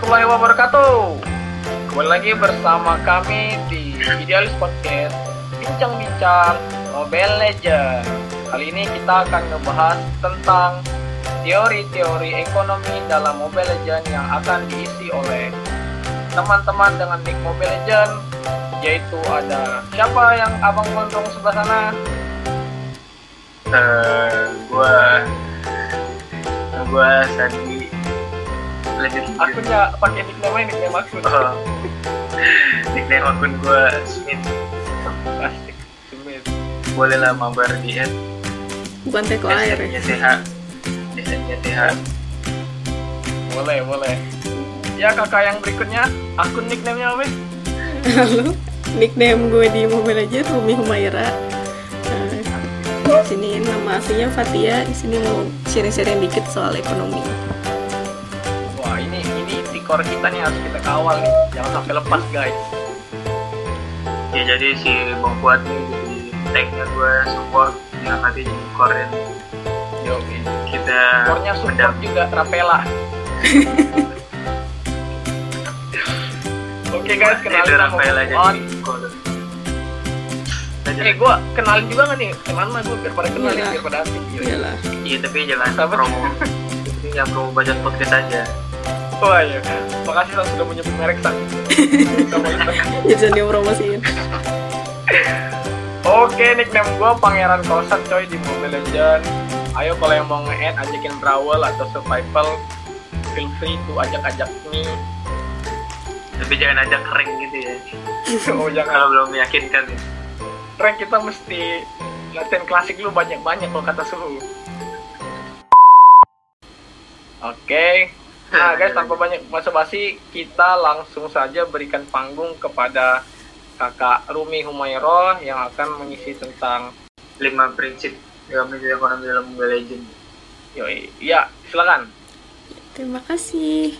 warahmatullahi wabarakatuh. Kembali lagi bersama kami di Idealis Podcast Bincang-bincang Mobile Legends. Kali ini kita akan ngebahas tentang teori-teori ekonomi dalam Mobile Legends yang akan diisi oleh teman-teman dengan nick Mobile Legends yaitu ada siapa yang abang gondrong sebelah sana? Eh, gua gua Sandi lanjut Akunnya pakai nickname nickname akun. oh. nickname akun gua Smith Plastik. Sumit. boleh lah mabar di add bukan teko air ya. TH SN-nya TH Boleh, boleh. Ya kakak yang berikutnya, akun nickname-nya apa? Halo, nickname gue di Mobile aja Rumi Humaira. Nah, sini nama aslinya Fatia. Di sini mau sharing-sharing dikit soal ekonomi. Tikor kita nih harus kita kawal nih, jangan sampai lepas guys. ya jadi si Bang Fuad nih jadi tagnya gua support yang nanti jadi koren Yo, kita tikornya support mendam- juga Rapela. Oke guys, itu kenalin sama Fuad. jadi Eh gua kenalin juga nggak nih? Kenalin mah gua biar pada kenalin biar pada asing. Iya. Iyalah. iya tapi jangan promo yang promo bacot podcast aja Wah. Makasih San sudah menyebut merek. Jadi dia promosiin. Oke, nickname gue Pangeran Kosan coy di Mobile Legends. Ayo kalau yang mau nge-add, ajakin Brawl atau Survival, feel free to ajak-ajak nih. tapi jangan ajak rank gitu ya oh jangan. kalau belum meyakinkan Rank kita mesti latihan klasik lu banyak-banyak kalau kata suhu. Oke. Nah guys, tanpa banyak basa-basi, kita langsung saja berikan panggung kepada kakak Rumi Humairo yang akan mengisi tentang lima prinsip ekonomi ekonomi dalam Mobile Legends Yoi, ya silakan. Terima kasih.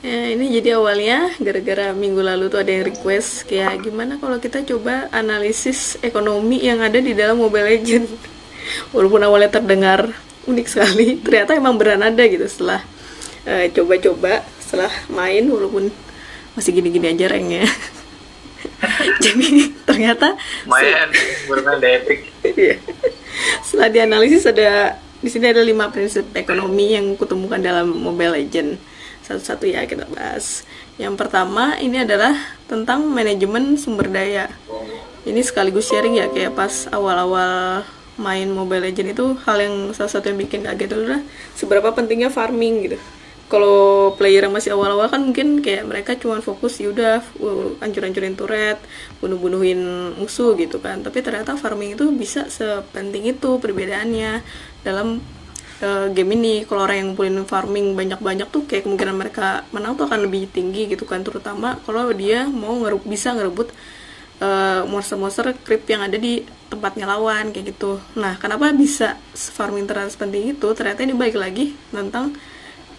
Ya, ini jadi awalnya gara-gara minggu lalu tuh ada yang request kayak gimana kalau kita coba analisis ekonomi yang ada di dalam Mobile Legend. Walaupun awalnya terdengar unik sekali, ternyata emang beneran ada gitu setelah eh, coba-coba, setelah main walaupun masih gini-gini aja ranknya. jadi ternyata lumayan bermain di epic Iya. Setelah dianalisis ada di sini ada lima prinsip ekonomi yang kutemukan dalam Mobile Legend. Satu-satu ya kita bahas. Yang pertama ini adalah tentang manajemen sumber daya. Ini sekaligus sharing ya kayak pas awal-awal main Mobile Legend itu hal yang salah satu yang bikin kaget adalah seberapa pentingnya farming gitu. Kalau player yang masih awal-awal kan mungkin kayak mereka cuma fokus yaudah uh, hancur-hancurin turret, bunuh-bunuhin musuh gitu kan. Tapi ternyata farming itu bisa sepenting itu perbedaannya dalam uh, game ini. Kalau orang yang ngumpulin farming banyak-banyak tuh kayak kemungkinan mereka menang tuh akan lebih tinggi gitu kan. Terutama kalau dia mau ngeru- bisa ngerebut uh, monster-monster creep yang ada di tempatnya lawan kayak gitu. Nah, kenapa bisa farming ternyata sepenting itu? Ternyata ini balik lagi tentang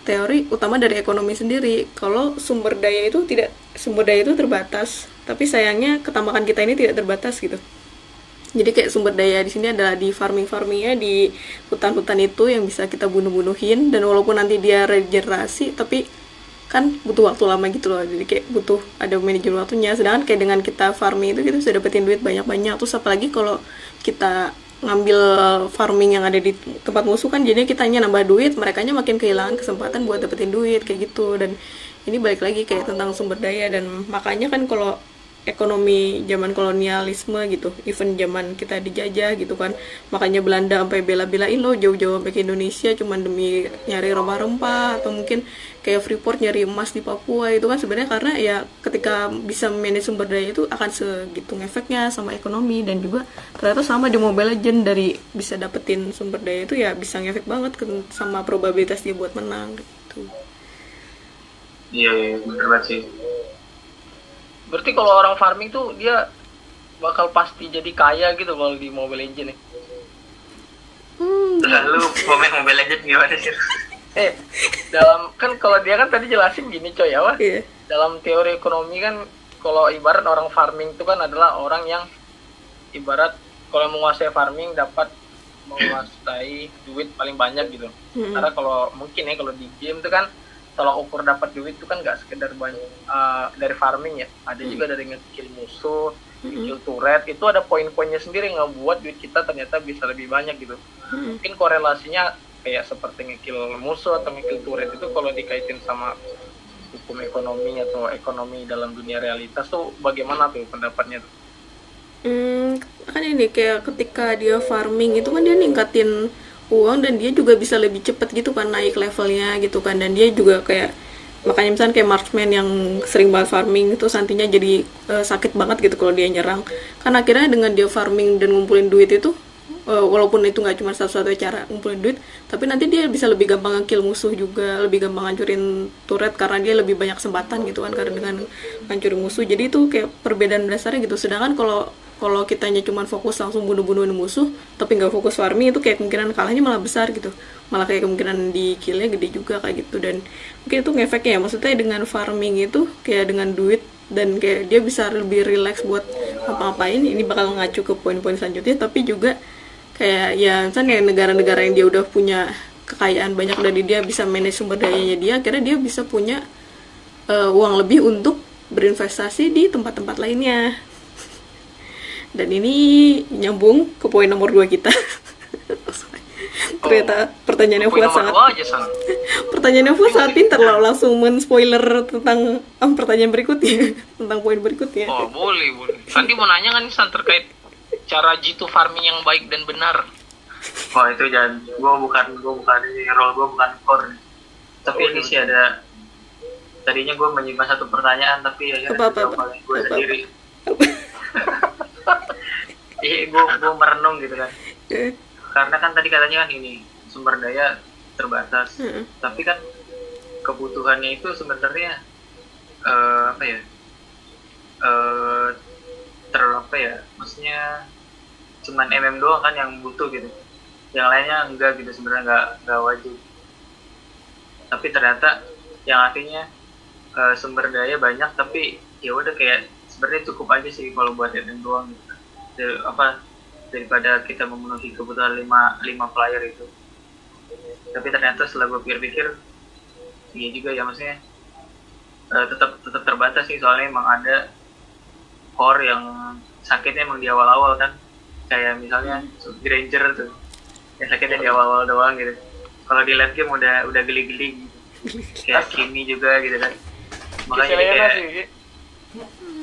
teori utama dari ekonomi sendiri. Kalau sumber daya itu tidak sumber daya itu terbatas, tapi sayangnya ketamakan kita ini tidak terbatas gitu. Jadi kayak sumber daya di sini adalah di farming-farmingnya di hutan-hutan itu yang bisa kita bunuh-bunuhin dan walaupun nanti dia regenerasi tapi kan butuh waktu lama gitu loh jadi kayak butuh ada manajemen waktunya sedangkan kayak dengan kita farming itu kita bisa dapetin duit banyak-banyak terus apalagi kalau kita ngambil farming yang ada di tempat musuh kan jadinya kita hanya nambah duit mereka makin kehilangan kesempatan buat dapetin duit kayak gitu. Dan ini balik lagi kayak tentang sumber daya dan makanya kan kalau ekonomi zaman kolonialisme gitu even zaman kita dijajah gitu kan makanya Belanda sampai bela-belain lo jauh-jauh sampai ke Indonesia cuman demi nyari rempah-rempah atau mungkin kayak Freeport nyari emas di Papua itu kan sebenarnya karena ya ketika bisa manage sumber daya itu akan segitu efeknya sama ekonomi dan juga ternyata sama di Mobile Legend dari bisa dapetin sumber daya itu ya bisa ngefek banget sama probabilitas dia buat menang gitu. iya iya bener sih Berarti kalau orang farming tuh dia bakal pasti jadi kaya gitu kalau di Mobile Legends nih. Hmm, lalu komen Mobile Legends gimana sih Eh, dalam kan kalau dia kan tadi jelasin gini coy ya, wah. iya. Dalam teori ekonomi kan kalau ibarat orang farming itu kan adalah orang yang ibarat kalau menguasai farming dapat menguasai duit paling banyak gitu. Mm-mm. Karena kalau mungkin ya kalau di game itu kan tolak ukur dapat duit itu kan nggak sekedar banyak uh, dari farming ya. Ada juga dari ngekill musuh ngekill turret. Itu ada poin-poinnya sendiri yang ngebuat duit kita ternyata bisa lebih banyak gitu. Mungkin korelasinya kayak seperti ngekill musuh atau ngekill turret itu kalau dikaitin sama hukum ekonomi atau ekonomi dalam dunia realitas tuh bagaimana tuh pendapatnya tuh? Hmm, kan ini kayak ketika dia farming itu kan dia ningkatin uang dan dia juga bisa lebih cepet gitu kan naik levelnya gitu kan. Dan dia juga kayak makanya misalnya kayak marksman yang sering banget farming itu santinya jadi uh, sakit banget gitu kalau dia nyerang. Kan akhirnya dengan dia farming dan ngumpulin duit itu uh, walaupun itu nggak cuma satu-satu cara ngumpulin duit tapi nanti dia bisa lebih gampang ngekill musuh juga lebih gampang hancurin turret karena dia lebih banyak kesempatan gitu kan karena dengan hancurin musuh. Jadi itu kayak perbedaan dasarnya gitu. Sedangkan kalau kalau kitanya cuma fokus langsung bunuh-bunuhin musuh tapi nggak fokus farming itu kayak kemungkinan kalahnya malah besar gitu. Malah kayak kemungkinan di killnya gede juga kayak gitu. Dan mungkin itu ngefeknya ya maksudnya dengan farming itu kayak dengan duit dan kayak dia bisa lebih relax buat apa-apain ini bakal ngacu ke poin-poin selanjutnya. Tapi juga kayak ya misalnya negara-negara yang dia udah punya kekayaan banyak dari dia bisa manage sumber dayanya dia akhirnya dia bisa punya uh, uang lebih untuk berinvestasi di tempat-tempat lainnya dan ini nyambung ke poin nomor dua kita ternyata pertanyaannya Poin Fuad sangat aja san. pertanyaannya Fuad sangat pintar loh langsung men spoiler tentang oh, pertanyaan berikutnya tentang poin berikutnya Oh boleh boleh. Nanti mau nanya kan nih san terkait cara jitu farming yang baik dan benar. Wah itu jangan, gue bukan gue bukan ini role gue bukan core. Tapi Oh, ini iya, sih ada. Tadinya gue menyimpan satu pertanyaan tapi akhirnya Apa, apa, apa? gue Apa, sendiri. Iya gue gue merenung gitu kan. Eh, Karena kan tadi katanya kan ini sumber daya terbatas. Heeh. Tapi kan kebutuhannya itu sebenarnya eh, apa ya? Ter apa ya? Maksudnya cuman MM doang kan yang butuh gitu. Yang lainnya enggak gitu sebenarnya enggak enggak wajib. Tapi ternyata yang artinya eh, sumber daya banyak tapi ya udah kayak sebenarnya cukup aja sih kalau buat MM doang gitu. Dari- apa daripada kita memenuhi kebutuhan lima lima player itu tapi ternyata setelah gue pikir-pikir iya juga ya maksudnya eh, tetap tetap terbatas sih soalnya emang ada core yang sakitnya emang di awal-awal kan kayak misalnya Granger tuh yang sakitnya di awal-awal doang gitu kalau di late game udah udah geli-geli gitu. kayak Kimi juga gitu kan makanya kayak.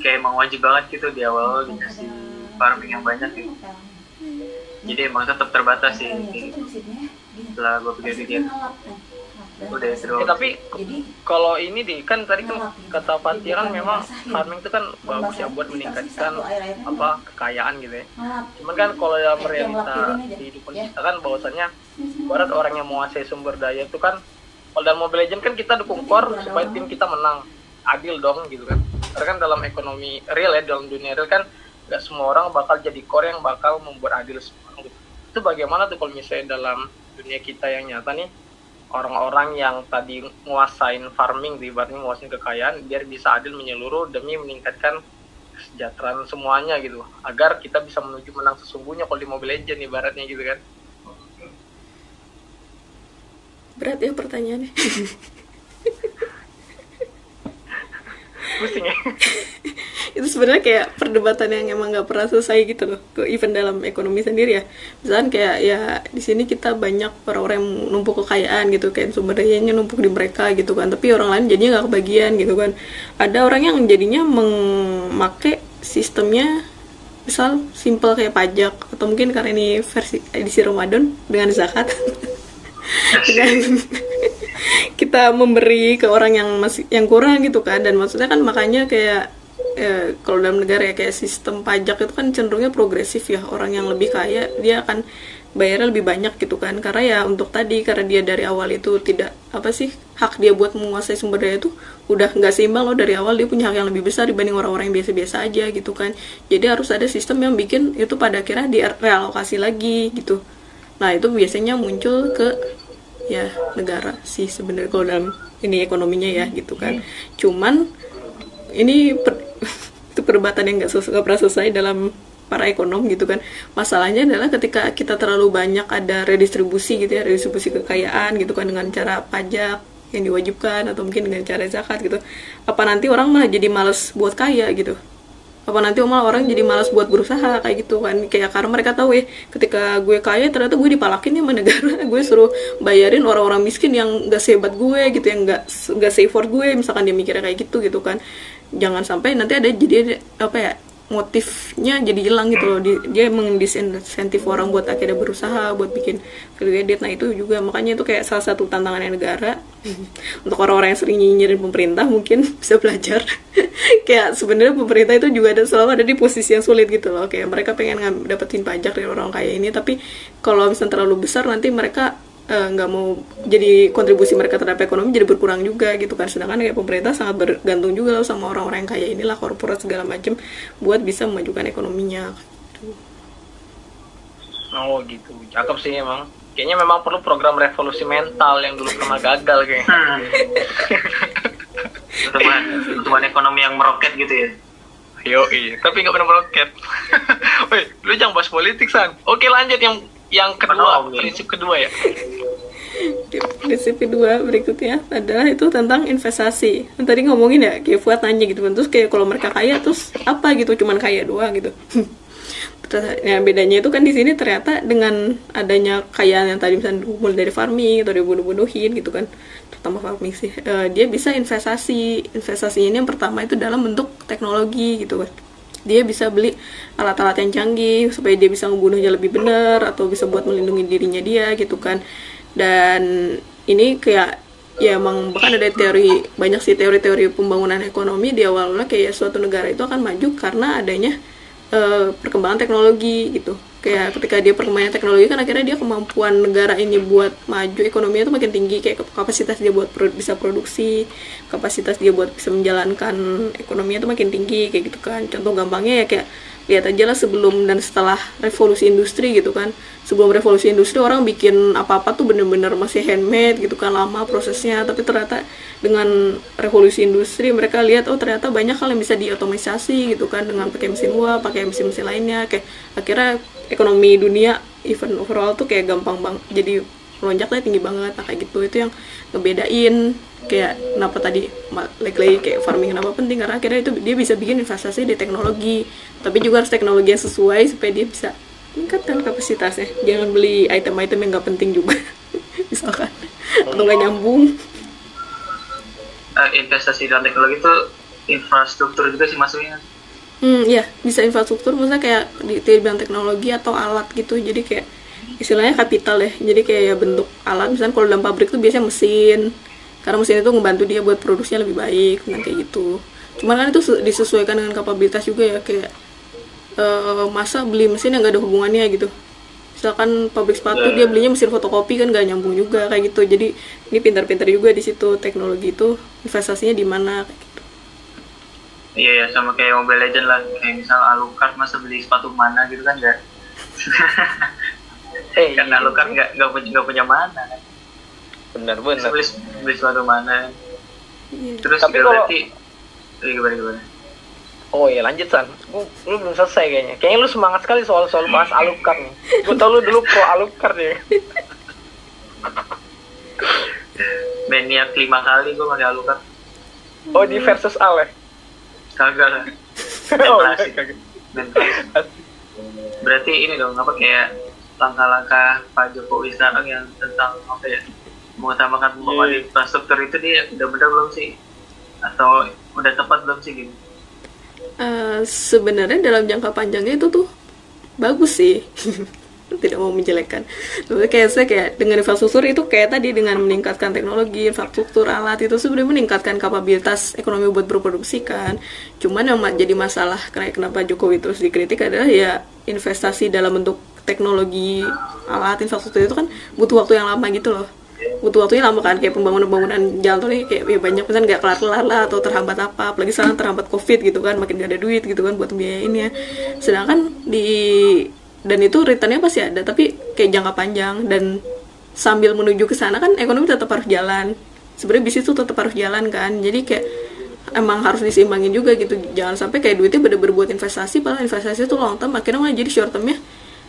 Kayak emang wajib banget gitu di awal dikasih farming yang banyak gitu. Jadi emang tetap terbatas sih gitu. setelah gue pikir-pikir. Udah itu Eh, doang tapi kalau ini di kan tadi kan kata Fatia kan memang farming itu kan bagus ya buat meningkatkan apa kekayaan gitu ya. Cuman kan kalau dalam realita kehidupan kita kan bahwasannya barat orang yang menguasai sumber daya itu kan kalau dalam Mobile Legends kan kita dukung core supaya tim kita menang. Adil dong gitu kan. Karena kan dalam ekonomi real ya dalam dunia real kan nggak semua orang bakal jadi core yang bakal membuat adil semua gitu. Itu bagaimana tuh kalau misalnya dalam dunia kita yang nyata nih orang-orang yang tadi nguasain farming di ibaratnya nguasain kekayaan biar bisa adil menyeluruh demi meningkatkan kesejahteraan semuanya gitu. Agar kita bisa menuju menang sesungguhnya kalau di Mobile Legends ibaratnya gitu kan. Berat ya pertanyaannya pusing ya. Itu sebenarnya kayak perdebatan yang emang nggak pernah selesai gitu loh ke event dalam ekonomi sendiri ya. Misalkan kayak ya di sini kita banyak orang-orang yang numpuk kekayaan gitu kayak sumber dayanya numpuk di mereka gitu kan. Tapi orang lain jadinya nggak kebagian gitu kan. Ada orang yang jadinya memakai sistemnya misal simple kayak pajak atau mungkin karena ini versi edisi Ramadan dengan zakat. Dengan kita memberi ke orang yang masih yang kurang gitu kan. Dan maksudnya kan makanya kayak eh, kalau dalam negara ya kayak sistem pajak itu kan cenderungnya progresif ya. Orang yang lebih kaya dia akan bayarnya lebih banyak gitu kan. Karena ya untuk tadi karena dia dari awal itu tidak apa sih hak dia buat menguasai sumber daya itu udah nggak seimbang loh. Dari awal dia punya hak yang lebih besar dibanding orang-orang yang biasa-biasa aja gitu kan. Jadi harus ada sistem yang bikin itu pada akhirnya direalokasi lagi gitu. Nah itu biasanya muncul ke ya negara sih sebenarnya kalau dalam ini ekonominya ya gitu kan. Cuman ini per- itu perdebatan yang nggak selesai pernah selesai dalam para ekonom gitu kan. Masalahnya adalah ketika kita terlalu banyak ada redistribusi gitu ya redistribusi kekayaan gitu kan dengan cara pajak yang diwajibkan atau mungkin dengan cara zakat gitu. Apa nanti orang malah jadi males buat kaya gitu apa nanti malah orang jadi malas buat berusaha kayak gitu kan. Kayak karena mereka tahu ya ketika gue kaya ternyata gue dipalakin ya sama negara. Gue suruh bayarin orang-orang miskin yang gak sehebat gue gitu yang gak gak for gue misalkan dia mikirnya kayak gitu gitu kan. Jangan sampai nanti ada jadi apa ya motifnya jadi hilang gitu loh. Dia, dia orang buat akhirnya berusaha buat bikin value edit nah itu juga makanya itu kayak salah satu tantangannya negara. Untuk orang-orang yang sering nyinyirin pemerintah mungkin bisa belajar. Kayak sebenarnya pemerintah itu juga ada selalu ada di posisi yang sulit gitu loh. Kayak mereka pengen dapetin pajak dari orang kaya ini tapi kalau misalnya terlalu besar nanti mereka nggak uh, mau jadi kontribusi mereka terhadap ekonomi jadi berkurang juga gitu kan sedangkan kayak pemerintah sangat bergantung juga loh sama orang-orang yang kaya inilah korporat segala macam buat bisa memajukan ekonominya gitu. oh gitu cakep sih emang kayaknya memang perlu program revolusi mental yang dulu pernah gagal kayaknya hmm. pertumbuhan pertumbuhan ekonomi yang meroket gitu ya Yo, iya. tapi nggak pernah meroket. Woi, lu jangan bahas politik, San. Oke, lanjut yang yang kedua, prinsip kedua ya? Prinsip kedua berikutnya adalah itu tentang investasi. Kan tadi ngomongin ya, kayak buat nanya gitu kan, terus kayak kalau mereka kaya terus apa gitu, cuman kaya doang gitu. ya bedanya itu kan di sini ternyata dengan adanya kaya yang tadi misalnya mulai dari farming atau dibunuh-bunuhin gitu kan. Terutama farming sih. Uh, dia bisa investasi. Investasi ini yang pertama itu dalam bentuk teknologi gitu kan dia bisa beli alat-alat yang canggih supaya dia bisa membunuhnya lebih benar atau bisa buat melindungi dirinya dia gitu kan. Dan ini kayak ya emang bahkan ada teori banyak sih teori-teori pembangunan ekonomi di awalnya kayak suatu negara itu akan maju karena adanya uh, perkembangan teknologi gitu kayak ketika dia perkembangan teknologi kan akhirnya dia kemampuan negara ini buat maju ekonominya itu makin tinggi kayak kapasitas dia buat pro bisa produksi kapasitas dia buat bisa menjalankan ekonominya itu makin tinggi kayak gitu kan. Contoh gampangnya ya kayak lihat aja lah sebelum dan setelah revolusi industri gitu kan. Sebelum revolusi industri orang bikin apa-apa tuh bener-bener masih handmade gitu kan lama prosesnya. Tapi ternyata dengan revolusi industri mereka lihat oh ternyata banyak hal yang bisa diotomatisasi gitu kan dengan pakai mesin uap pakai mesin-mesin lainnya. Kayak akhirnya ekonomi dunia event overall tuh kayak gampang bang jadi melonjaknya tinggi banget. Nah, kayak gitu itu yang ngebedain kayak kenapa tadi lagi-lagi kayak farming kenapa penting? Karena akhirnya itu dia bisa bikin investasi di teknologi. Tapi juga harus teknologi yang sesuai supaya dia bisa meningkatkan kapasitasnya. Jangan beli item-item yang nggak penting juga. Misalkan. Atau nggak nyambung. Uh, investasi dalam teknologi itu infrastruktur juga sih maksudnya. Hmm ya bisa infrastruktur. Maksudnya kayak di, di bidang teknologi atau alat gitu. Jadi kayak istilahnya kapital ya jadi kayak ya bentuk alat. Misalnya kalau dalam pabrik tuh biasanya mesin karena mesin itu membantu dia buat produksinya lebih baik nah kayak gitu. Cuman kan itu disesuaikan dengan kapabilitas juga ya kayak uh, masa beli mesin yang gak ada hubungannya gitu. Misalkan pabrik sepatu dia belinya mesin fotokopi kan gak nyambung juga kayak gitu. Jadi ini pintar-pintar juga di situ teknologi itu investasinya di mana kayak gitu. Iya ya sama kayak Mobile Legend lah. Kayak misal Alucard masa beli sepatu mana gitu kan gak eh, karena iya. kan nggak nggak punya punya mana. benar benar beli beli suatu mana iya. terus tapi kalau berarti eh, gimana gimana Oh iya lanjut San, lu, lu belum selesai kayaknya. Kayaknya lu semangat sekali soal soal bahas Alucard nih. Gue tau lu dulu pro Alucard ya. Maniac lima kali gue pakai Alucard. Oh di versus Al ya? Kagak lah. oh, klasik. Berarti ini dong apa kayak langkah-langkah Pak Jokowi sekarang yang tentang apa ya mengutamakan pembangunan yeah. infrastruktur itu dia udah benar belum sih? Atau udah tepat belum sih gitu? Uh, sebenarnya dalam jangka panjangnya itu tuh bagus sih. Tidak mau menjelekkan. Tapi kayak saya kayak dengan infrastruktur itu kayak tadi dengan meningkatkan teknologi infrastruktur alat itu sebenarnya meningkatkan kapabilitas ekonomi buat berproduksi kan. Cuman yang jadi masalah kenapa Jokowi terus dikritik adalah ya investasi dalam bentuk teknologi alat infrastruktur itu kan butuh waktu yang lama gitu loh butuh waktunya lama kan kayak pembangunan-pembangunan jalan tol ini kayak ya banyak pesan nggak kelar-kelar lah atau terhambat apa apalagi sekarang terhambat covid gitu kan makin gak ada duit gitu kan buat biayainnya sedangkan di dan itu returnnya pasti ada tapi kayak jangka panjang dan sambil menuju ke sana kan ekonomi tetap harus jalan. Sebenarnya bisnis itu tetap harus jalan kan jadi kayak emang harus diseimbangin juga gitu. Jangan sampai kayak duitnya bener-bener buat investasi padahal investasi itu long term akhirnya malah jadi short termnya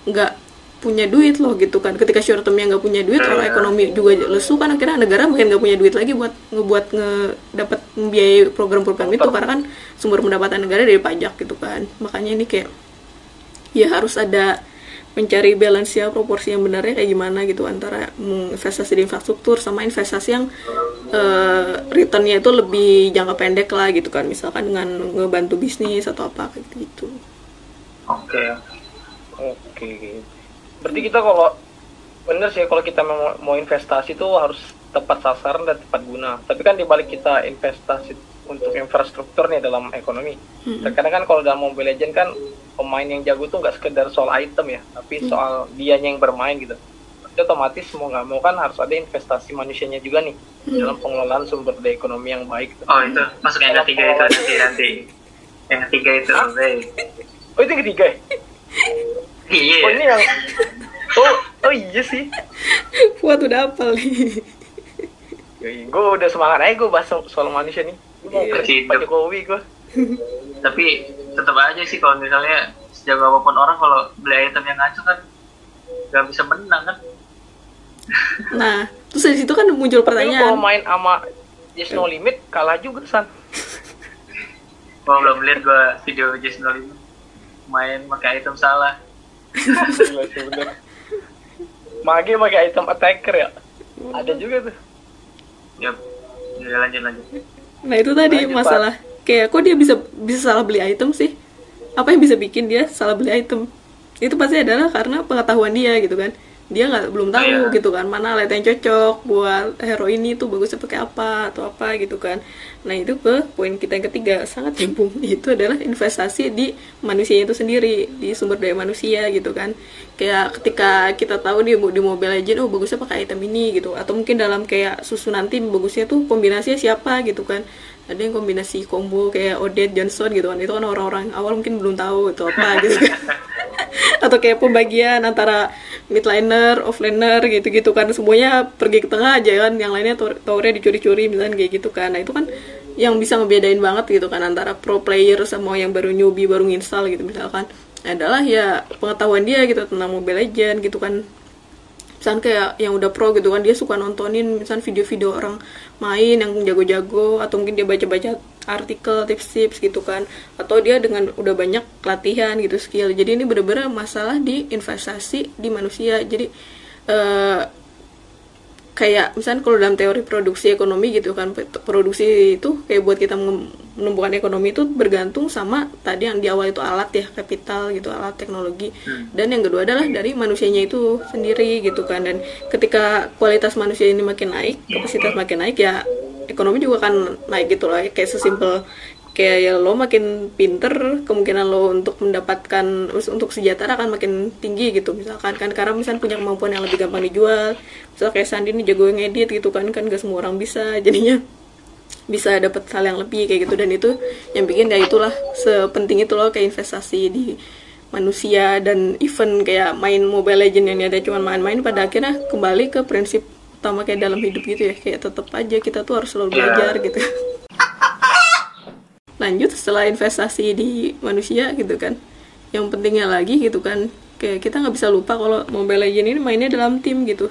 nggak punya duit loh gitu kan ketika short termnya nggak punya duit orang ekonomi juga lesu kan akhirnya negara mungkin nggak punya duit lagi buat ngebuat nge dapat membiayai program-program itu karena kan sumber pendapatan negara dari pajak gitu kan makanya ini kayak ya harus ada mencari balance ya proporsi yang benarnya kayak gimana gitu antara investasi di infrastruktur sama investasi yang uh, returnnya itu lebih jangka pendek lah gitu kan misalkan dengan ngebantu bisnis atau apa kayak gitu. Oke. Oke. Berarti kita kalau bener sih kalau kita mau, mau investasi tuh harus tepat sasaran dan tepat guna. Tapi kan dibalik kita investasi untuk infrastruktur nih dalam ekonomi. Hmm. Terkadang kan kalau dalam Mobile Legend kan pemain yang jago tuh nggak sekedar soal item ya, tapi hmm. soal dianya yang bermain gitu. Jadi otomatis mau nggak mau kan harus ada investasi manusianya juga nih hmm. dalam pengelolaan sumber daya ekonomi yang baik. Oh itu masuk yang ketiga itu nanti nanti. Yang ketiga itu. Oh itu yang ketiga. Ya? iya. Oh ini yang Oh, oh iya sih. Buat udah apa nih? gue udah semangat aja gue bahas soal manusia nih iya. Pak Jokowi gue tapi tetap aja sih kalau misalnya sejago apa pun orang kalau beli item yang ngaco kan nggak bisa menang kan nah terus dari situ kan muncul pertanyaan kalau main sama Yes No Limit kalah juga san gue belum lihat gue video Yes No Limit main pakai item salah Mage pakai item attacker ya? Ada juga tuh. Ya, ya lanjut lanjut. Nah itu tadi Lanjut, masalah. Pak. kayak kok dia bisa bisa salah beli item sih? Apa yang bisa bikin dia salah beli item? Itu pasti adalah karena pengetahuan dia gitu kan dia nggak belum tahu yeah. gitu kan mana alat yang cocok buat hero ini tuh bagusnya pakai apa atau apa gitu kan. Nah itu ke poin kita yang ketiga sangat nyambung. Itu adalah investasi di manusia itu sendiri di sumber daya manusia gitu kan. Kayak ketika kita tahu di di Mobile Legend oh bagusnya pakai item ini gitu. Atau mungkin dalam kayak susu nanti bagusnya tuh kombinasinya siapa gitu kan ada yang kombinasi combo kayak Odette Johnson gitu kan. Itu kan orang-orang awal mungkin belum tahu itu apa gitu. Atau kayak pembagian antara midliner, offliner gitu-gitu kan. Semuanya pergi ke tengah aja kan. Yang lainnya towernya dicuri-curi misalnya kayak gitu kan. Nah itu kan yang bisa ngebedain banget gitu kan antara pro player sama yang baru newbie baru nginstal gitu misalkan. Adalah ya pengetahuan dia gitu tentang Mobile Legend gitu kan. Misalnya kayak yang udah pro gitu kan dia suka nontonin misalnya video-video orang main yang jago-jago atau mungkin dia baca-baca artikel tips-tips gitu kan. Atau dia dengan udah banyak latihan gitu skill. Jadi ini bener-bener masalah di investasi di manusia. Jadi uh, kayak misalnya kalau dalam teori produksi ekonomi gitu kan produksi itu kayak buat kita menumbuhkan ekonomi itu bergantung sama tadi yang di awal itu alat ya kapital gitu alat teknologi. Hmm. dan yang kedua adalah dari manusianya itu sendiri gitu kan. Dan ketika kualitas manusia ini makin naik kapasitas makin naik ya ekonomi juga akan naik gitu loh. Kayak sesimpel kayak ya lo makin pinter kemungkinan lo untuk mendapatkan untuk sejahtera akan makin tinggi gitu misalkan kan. Karena misalnya punya kemampuan yang lebih gampang dijual misal kayak Sandi ini jago ngedit gitu kan kan gak semua orang bisa jadinya bisa dapat hal yang lebih kayak gitu. Dan itu yang bikin ya itulah sepenting itu loh kayak investasi di manusia dan event kayak main Mobile Legend yang ada cuma main-main pada akhirnya kembali ke prinsip utama kayak dalam hidup gitu ya kayak tetap aja kita tuh harus selalu belajar gitu lanjut setelah investasi di manusia gitu kan. Yang pentingnya lagi gitu kan kayak kita nggak bisa lupa kalau Mobile Legend ini mainnya dalam tim gitu.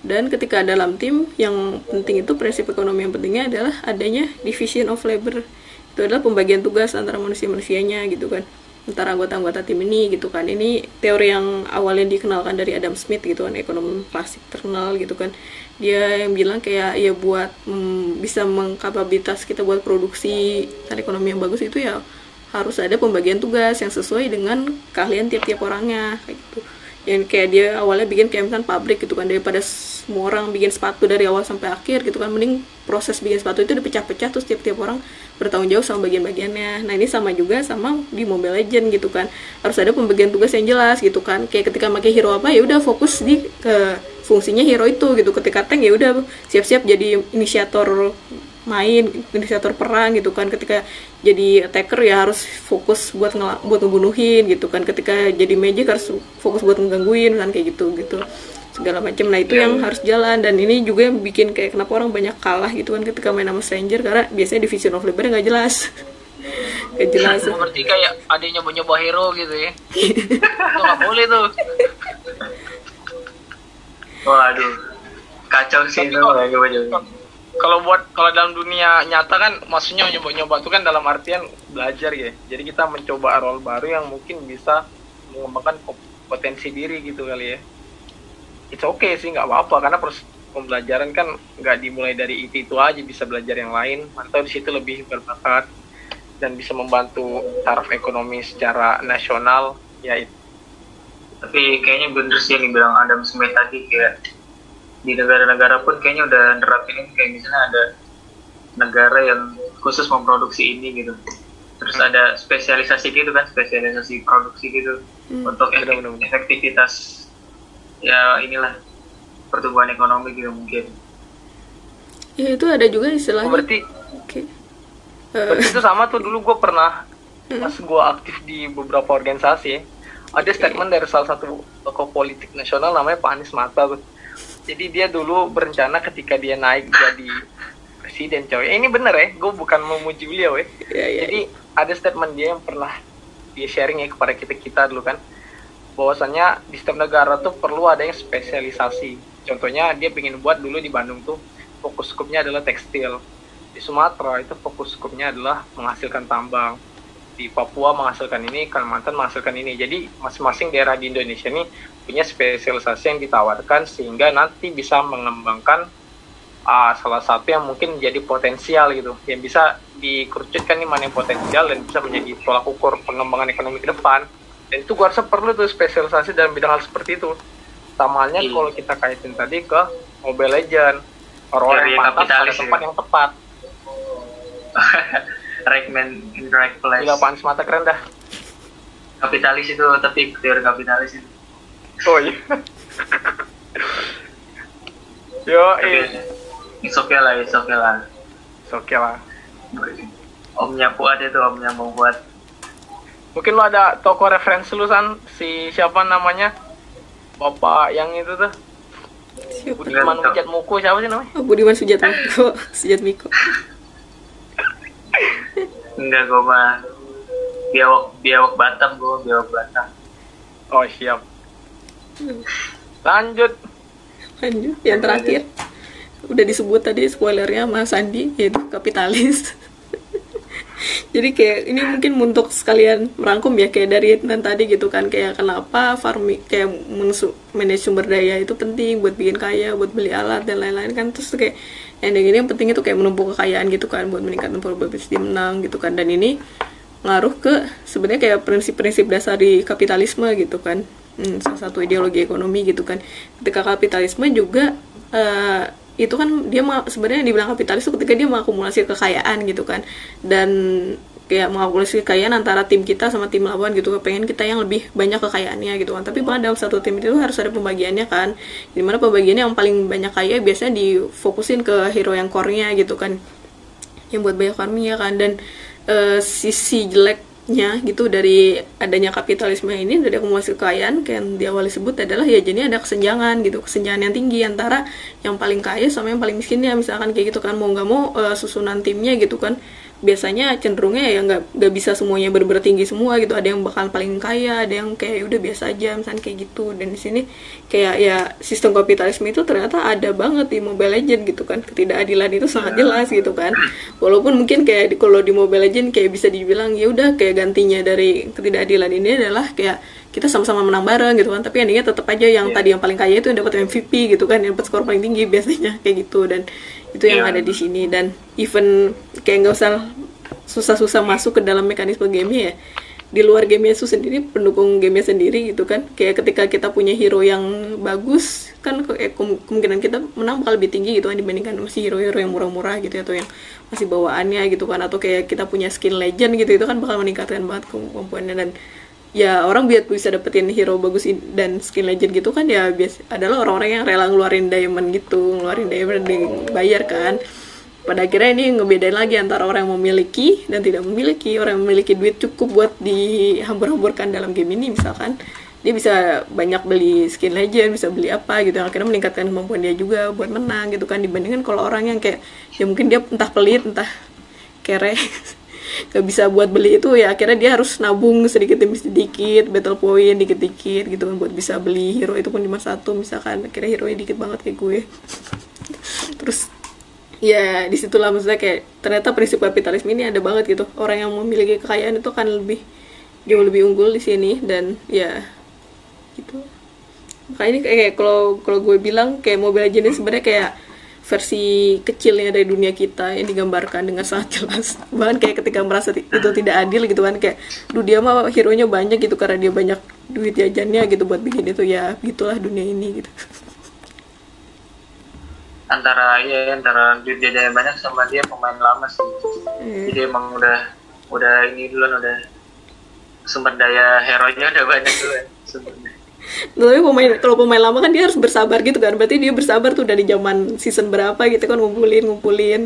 Dan ketika dalam tim yang penting itu prinsip ekonomi yang pentingnya adalah adanya division of labor. Itu adalah pembagian tugas antara manusia-manusianya gitu kan. Antara anggota-anggota tim ini gitu kan. Ini teori yang awalnya dikenalkan dari Adam Smith gitu kan ekonom klasik terkenal gitu kan dia yang bilang kayak ya buat mm, bisa mengkapabilitas kita buat produksi dan ekonomi yang bagus itu ya harus ada pembagian tugas yang sesuai dengan keahlian tiap-tiap orangnya kayak gitu. Yang kayak dia awalnya bikin kayak misalnya pabrik gitu kan daripada semua orang bikin sepatu dari awal sampai akhir gitu kan mending proses bikin sepatu itu dipecah-pecah terus tiap-tiap orang bertanggung jawab sama bagian-bagiannya. Nah ini sama juga sama di Mobile Legend gitu kan. Harus ada pembagian tugas yang jelas gitu kan. Kayak ketika pakai hero apa ya udah fokus di ke fungsinya hero itu gitu. Ketika tank ya udah siap-siap jadi inisiator main inisiator perang gitu kan. Ketika jadi attacker ya harus fokus buat ngel- buat ngebunuhin gitu kan. Ketika jadi magic harus fokus buat ngegangguin kan kayak gitu gitu segala macam nah itu yeah. yang harus jalan. Dan ini juga yang bikin kayak kenapa orang banyak kalah gitu kan ketika main sama stranger. Karena biasanya division of labor nggak jelas. Nggak jelas. Seperti kayak adanya mau nyoba hero gitu ya? Itu nggak boleh tuh. Waduh. Kacau sih itu kalau buat kalau dalam dunia nyata kan maksudnya nyoba-nyoba itu kan dalam artian belajar ya. Jadi kita mencoba role baru yang mungkin bisa mengembangkan potensi diri gitu kali ya it's okay sih nggak apa-apa karena proses pembelajaran kan nggak dimulai dari itu itu aja bisa belajar yang lain atau di situ lebih berbakat dan bisa membantu taraf ekonomi secara nasional ya itu tapi kayaknya bener sih yang dibilang Adam Smith tadi kayak di negara-negara pun kayaknya udah nerapin ini kayak misalnya ada negara yang khusus memproduksi ini gitu terus Hmm. ada spesialisasi gitu kan spesialisasi produksi gitu Hmm. untuk efek- benar. efektivitas ya inilah pertumbuhan ekonomi gitu mungkin. Ya itu ada juga Oh, istilahnya berarti oke. Eh, Berarti itu sama tuh dulu gue pernah pas gue aktif di beberapa organisasi ada statement dari salah satu tokoh politik nasional namanya Pak Anies Mata tuh. Jadi dia dulu berencana ketika dia naik jadi presiden coy. Eh, ini bener ya, gue bukan memuji beliau ya. ya, ya, Jadi ada statement dia yang pernah dia sharing ya kepada kita kita dulu kan bahwasannya di setiap negara tuh perlu ada yang spesialisasi. Contohnya dia pengen buat dulu di Bandung tuh fokus skupnya adalah tekstil. Di Sumatera itu fokus skupnya adalah menghasilkan tambang. Di Papua menghasilkan ini, Kalimantan menghasilkan ini. Jadi masing-masing daerah di Indonesia ini punya spesialisasi yang ditawarkan sehingga nanti bisa mengembangkan ah, salah satu yang mungkin menjadi potensial gitu yang bisa dikerucutkan nih mana yang potensial dan bisa menjadi tolak ukur pengembangan ekonomi ke depan dan itu gua rasa perlu tuh spesialisasi dalam bidang hal seperti itu. Sama halnya Iya. kalau kita kaitin tadi ke Mobile Legend Teori yang pantas pada tempat ya. yang tepat. Man in the right place. Gila Pak Anies mata keren dah. Kapitalis itu tapi teori kapitalis itu. Oh iya. Yo eh it's okay lah it's okay lah. Oke lah. Omnya Fuad itu omnya Bang Fuad mungkin lo ada toko referensi lu san? Si siapa namanya? Bapak yang itu tuh. Siapa? Budiman Wijat Muko siapa sih namanya? Oh, Budiman Sujatmiko Sujatmiko enggak gue mah biawak biawak Batam gue biawak Batam. Oh siap. Lanjut. Lanjut yang terakhir. Udah disebut tadi spoilernya Mas Sandi yaitu kapitalis jadi kayak ini mungkin untuk sekalian merangkum ya kayak dari dan tadi gitu kan kayak kenapa farming kayak manage sumber daya itu penting buat bikin kaya buat beli alat dan lain-lain kan. Terus kayak yang ini yang penting itu kayak menumpuk kekayaan gitu kan buat meningkatkan probabilitas dia menang gitu kan. Dan ini ngaruh ke sebenarnya kayak prinsip-prinsip dasar di kapitalisme gitu kan. Hmm, salah satu ideologi ekonomi gitu kan. Ketika kapitalisme juga eh, itu kan dia sebenarnya dibilang kapitalis itu ketika dia mengakumulasi kekayaan gitu kan. Dan kayak mengakumulasi kekayaan antara tim kita sama tim lawan gitu pengen kita yang lebih banyak kekayaannya gitu kan. Tapi pada satu tim itu harus ada pembagiannya kan. Di mana pembagiannya yang paling banyak kaya biasanya difokusin ke hero yang core-nya gitu kan. Yang buat banyak farming ya kan. Dan eh, sisi gitu dari adanya kapitalisme ini dari akumulasi kekayaan yang di awal disebut adalah ya jadi ada kesenjangan gitu kesenjangan yang tinggi antara yang paling kaya sama yang paling miskin ya misalkan kayak gitu kan mau nggak mau eh, susunan timnya gitu kan biasanya cenderungnya ya nggak nggak bisa semuanya bener tinggi semua gitu. Ada yang bakal paling kaya ada yang kayak "Ya udah biasa aja misalnya kayak gitu. Dan di sini kayak ya sistem kapitalisme itu ternyata ada banget di Mobile Legend gitu kan. Ketidakadilan itu sangat jelas gitu kan. Walaupun mungkin kayak di kalau di Mobile Legend kayak bisa dibilang ya udah kayak gantinya dari ketidakadilan ini adalah kayak kita sama-sama menang bareng gitu kan. Tapi endingnya tetap aja yang Iya. tadi yang paling kaya itu yang dapat MVP gitu kan yang dapat skor paling tinggi biasanya kayak gitu. Dan itu yang Iya. ada di sini. Dan even kayak nggak usah susah-susah masuk ke dalam mekanisme game ya. Di luar game itu sendiri pendukung gamenya sendiri gitu kan. Kayak ketika kita punya hero yang bagus kan kayak kem- kemungkinan kita menang bakal lebih tinggi gitu kan dibandingkan masih hero-hero yang murah-murah gitu atau yang masih bawaannya gitu kan. Atau kayak kita punya skin legend gitu itu kan bakal meningkatkan banget kemampuannya. Dan ya orang biar bisa dapetin hero bagus dan skin legend gitu kan ya bias adalah orang-orang yang rela ngeluarin diamond gitu ngeluarin diamond dan bayar kan pada akhirnya ini ngebedain lagi antara orang yang memiliki dan tidak memiliki. Orang yang memiliki duit cukup buat dihambur-hamburkan dalam game ini misalkan. Dia bisa banyak beli skin legend bisa beli apa gitu. Akhirnya meningkatkan kemampuan dia juga buat menang gitu kan. Dibandingkan kalau orang yang kayak ya mungkin dia entah pelit entah kere gak bisa buat beli itu ya akhirnya dia harus nabung sedikit demi sedikit battle point dikit-dikit gitu kan buat bisa beli hero itu pun cuma satu misalkan. Akhirnya hero nya dikit banget kayak gue. Terus ya di situlah maksudnya kayak ternyata prinsip kapitalisme ini ada banget gitu. Orang yang memiliki kekayaan itu kan lebih jauh lebih unggul di sini dan ya gitu. Makanya kayak kalau kalau gue bilang kayak Mobile Legends sebenarnya kayak versi kecilnya dari dunia kita yang digambarkan dengan sangat jelas. Bahkan kayak ketika merasa itu tidak adil gitu kan kayak duh dia mah hero nya banyak gitu karena dia banyak duit jajannya gitu buat bikin itu. Ya gitulah dunia ini gitu antara ya antara duit jajannya banyak sama dia pemain lama sih. Eh, jadi emang udah udah ini duluan udah sumber daya hero nya udah banyak duluan sumbernya tapi pemain kalau pemain lama kan dia harus bersabar gitu kan. Berarti dia bersabar tuh dari zaman season berapa gitu kan ngumpulin ngumpulin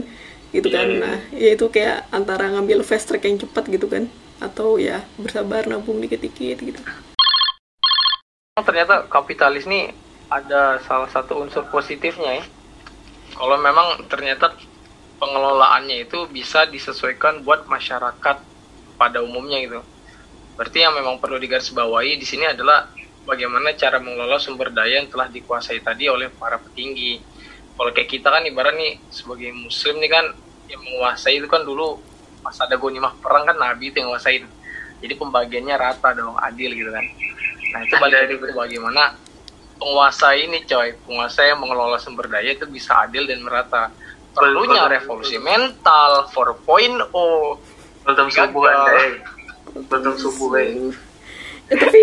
gitu kan. Iya, iya. nah ya itu kayak antara ngambil fast track yang cepat gitu kan. Atau ya bersabar nabung dikit-dikit gitu. Ternyata kapitalis nih ada salah satu unsur positifnya ya. Kalau memang ternyata pengelolaannya itu bisa disesuaikan buat masyarakat pada umumnya gitu. Berarti yang memang perlu digarisbawahi di sini adalah bagaimana cara mengelola sumber daya yang telah dikuasai tadi oleh para petinggi. Kalau kayak kita kan ibarat nih sebagai muslim nih kan yang menguasai itu kan dulu pas ada ghanimah perang kan nabi itu yang menguasai. Jadi pembagiannya rata dong, adil gitu kan. Nah itu balik lagi bagaimana penguasa ini coy, penguasa yang mengelola sumber daya itu bisa adil dan merata. Perlunya revolusi mental 4.0. Kultum subuh Gagal. anda eh. Kultum subuh eh. Ya, tapi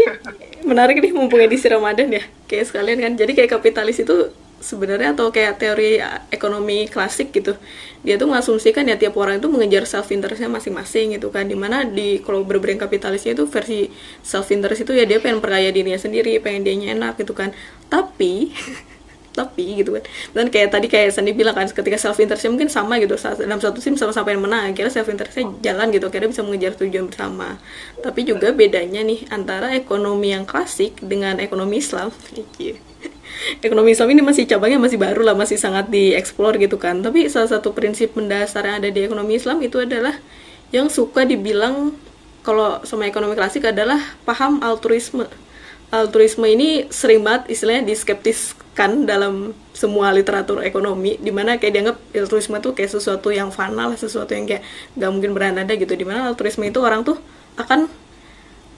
menarik nih mumpung edisi Ramadan ya kayak sekalian kan jadi kayak kapitalis itu sebenarnya atau kayak teori ekonomi klasik gitu dia tuh mengasumsikan ya tiap orang itu mengejar self interestnya masing-masing gitu kan. Di mana di kalau berbrand kapitalisnya itu versi self interest itu ya dia pengen perkaya dirinya sendiri pengen dia enak gitu kan. Tapi tapi gitu kan. Dan kayak tadi kayak Sandi bilang kan ketika self interestnya mungkin sama gitu dalam satu tim sama-sama pengen menang akhirnya self interestnya jalan gitu akhirnya bisa mengejar tujuan bersama. Tapi juga bedanya nih antara ekonomi yang klasik dengan ekonomi Islam. Iya. Ekonomi Islam ini masih cabangnya masih baru lah masih sangat dieksplor gitu kan. Tapi salah satu prinsip mendasar yang ada di ekonomi Islam itu adalah yang suka dibilang kalau sama ekonomi klasik adalah paham altruisme. Altruisme ini sering banget istilahnya diskeptiskan dalam semua literatur ekonomi di mana kayak dianggap altruisme tuh kayak sesuatu yang fana lah sesuatu yang kayak gak mungkin beran ada gitu di mana altruisme itu orang tuh akan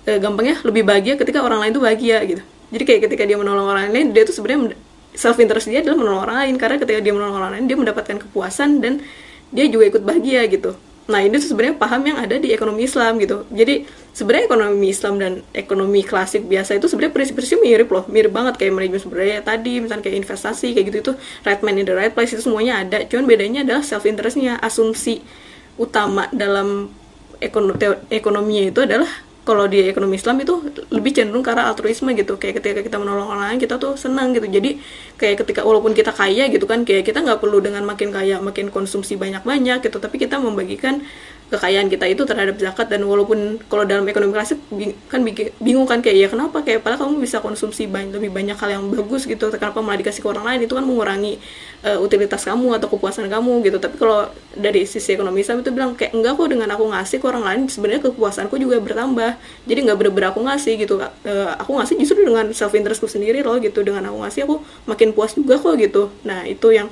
eh, gampangnya lebih bahagia ketika orang lain tuh bahagia gitu jadi kayak ketika dia menolong orang lain dia tuh sebenarnya self interest dia adalah menolong orang lain. Karena ketika dia menolong orang lain dia mendapatkan kepuasan dan dia juga ikut bahagia gitu. Nah ini tuh sebenarnya paham yang ada di ekonomi Islam gitu. Jadi sebenarnya ekonomi Islam dan ekonomi klasik biasa itu sebenarnya prinsip-prinsip mirip loh. Mirip banget kayak manajemen sumber daya tadi misalnya kayak investasi kayak gitu itu right man in the right place itu semuanya ada. Cuman bedanya adalah self interestnya asumsi utama dalam ekono teo- ekonominya itu adalah kalau di ekonomi Islam itu lebih cenderung arah altruisme gitu. Kayak ketika kita menolong orang lain kita tuh senang gitu. Jadi kayak ketika walaupun kita kaya gitu kan kayak kita nggak perlu dengan makin kaya makin konsumsi banyak-banyak gitu tapi kita membagikan kekayaan kita itu terhadap zakat dan walaupun kalau dalam ekonomi klasik kan bingung kan kayak ya kenapa kayak padahal kamu bisa konsumsi banyak, lebih banyak hal yang bagus gitu kenapa malah dikasih ke orang lain? Itu kan mengurangi eh, utilitas kamu atau kepuasan kamu gitu. Tapi kalau dari sisi ekonomi Islam itu bilang kayak enggak kok dengan aku ngasih ke orang lain sebenarnya kepuasanku juga bertambah. Jadi nggak bener-bener aku ngasih gitu Eh, aku ngasih justru dengan self interestku sendiri loh gitu dengan aku ngasih aku makin puas juga kok gitu. Nah itu yang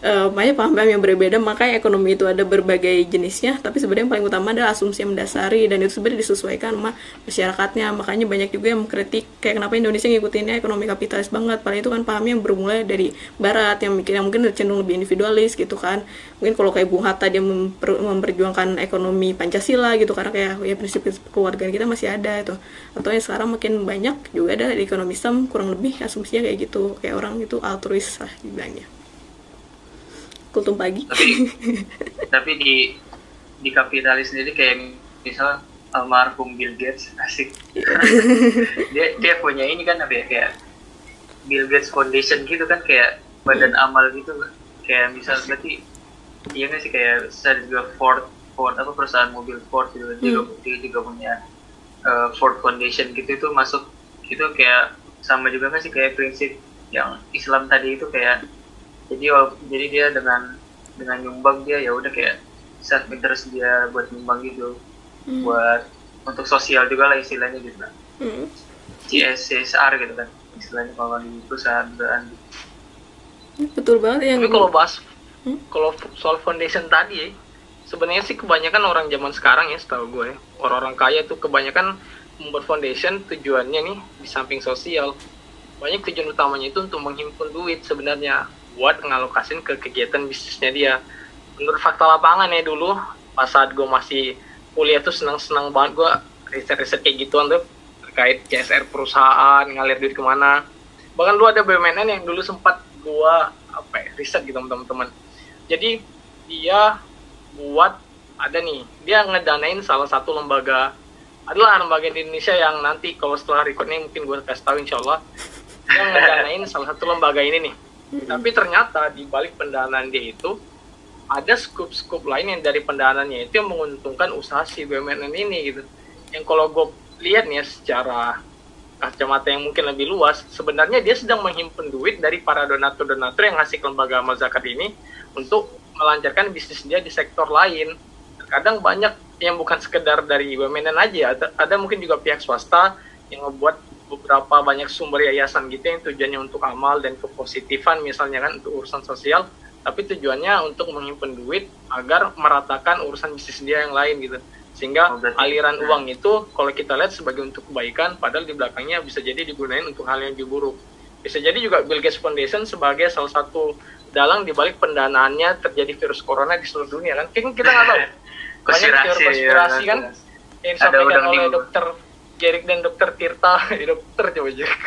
eh, banyak paham-paham yang berbeda makanya ekonomi itu ada berbagai jenisnya tapi sebenarnya yang paling utama adalah asumsi yang mendasari dan itu sebenarnya disesuaikan sama masyarakatnya. Makanya banyak juga yang mengkritik kayak kenapa Indonesia ngikutinnya ekonomi kapitalis banget padahal itu kan pahamnya yang bermula dari barat yang mikir yang mungkin cenderung lebih individualis gitu kan. Mungkin kalau kayak Bung Hatta dia memper- memperjuangkan ekonomi Pancasila gitu karena kayak ya prinsip keluarga kita masih ada itu. Atau yang sekarang makin banyak juga ada di ekonomi Islam kurang lebih asumsinya kayak gitu kayak orang itu altruis lah dibilangnya kultum pagi. Tapi tapi di di kapitalis sendiri kayak misal almarhum Bill Gates asik. Dia dia punya ini kan apa ya kayak Bill Gates Foundation gitu kan kayak badan amal gitu. Kayak misal berarti iya nggak sih kayak saya juga Ford Ford apa perusahaan mobil Ford gitu dia juga, dia juga punya uh, Ford Foundation gitu itu masuk itu kayak sama juga nggak sih kayak prinsip yang Islam tadi itu kayak jadi jadi dia dengan dengan nyumbang dia ya udah kayak saat bersedia buat nyumbang gitu Hmm. buat untuk sosial juga lah istilahnya gitu kan Hmm. CSR gitu kan istilahnya kalau di perusahaan perusahaan Betul banget yang Tapi kalau bahas Hmm? kalau soal foundation tadi ya, sebenarnya sih kebanyakan orang zaman sekarang ya setahu gue ya, orang-orang kaya tuh kebanyakan membuat foundation tujuannya nih di samping sosial. Banyak tujuan utamanya itu untuk menghimpun duit sebenarnya buat ngalokasin ke kegiatan bisnisnya dia. Menurut fakta lapangan ya dulu pas saat gue masih kuliah tuh senang-senang banget gue riset-riset kayak gituan tuh terkait CSR perusahaan ngalir duit ke mana. Bahkan lu ada BUMN yang dulu sempat gua apa ya, riset gitu teman-teman. Jadi dia buat ada nih dia ngedanain salah satu lembaga adalah lembaga di Indonesia yang nanti kalau setelah record ini mungkin gue kasih tahu insya Allah. Dia ngedanain salah satu lembaga ini nih tapi ternyata di balik pendanaan dia itu ada skup-skup lain yang dari pendanaannya itu yang menguntungkan usaha si BUMN ini gitu yang kalau gue lihat nih ya secara kacamata yang mungkin lebih luas, sebenarnya dia sedang menghimpun duit dari para donatur-donatur yang ngasih lembaga amal zakat ini untuk melancarkan bisnis dia di sektor lain. Kadang banyak yang bukan sekedar dari BUMN aja, ada, ada mungkin juga pihak swasta yang membuat beberapa banyak sumber yayasan gitu yang tujuannya untuk amal dan kepositifan misalnya kan untuk urusan sosial, tapi tujuannya untuk menghimpun duit agar meratakan urusan bisnis dia yang lain gitu. Sehingga Oh, aliran uang itu kalau kita lihat sebagai untuk kebaikan padahal di belakangnya bisa jadi digunakan untuk hal yang lebih buruk. Bisa jadi juga Bill Gates Foundation sebagai salah satu dalang di balik pendanaannya terjadi virus corona di seluruh dunia kan. Kita nggak tahu. Banyak konspirasi ya, kan yang disampaikan oleh dokter Jerik dan dokter Tirta. Eh, dokter coba Jerik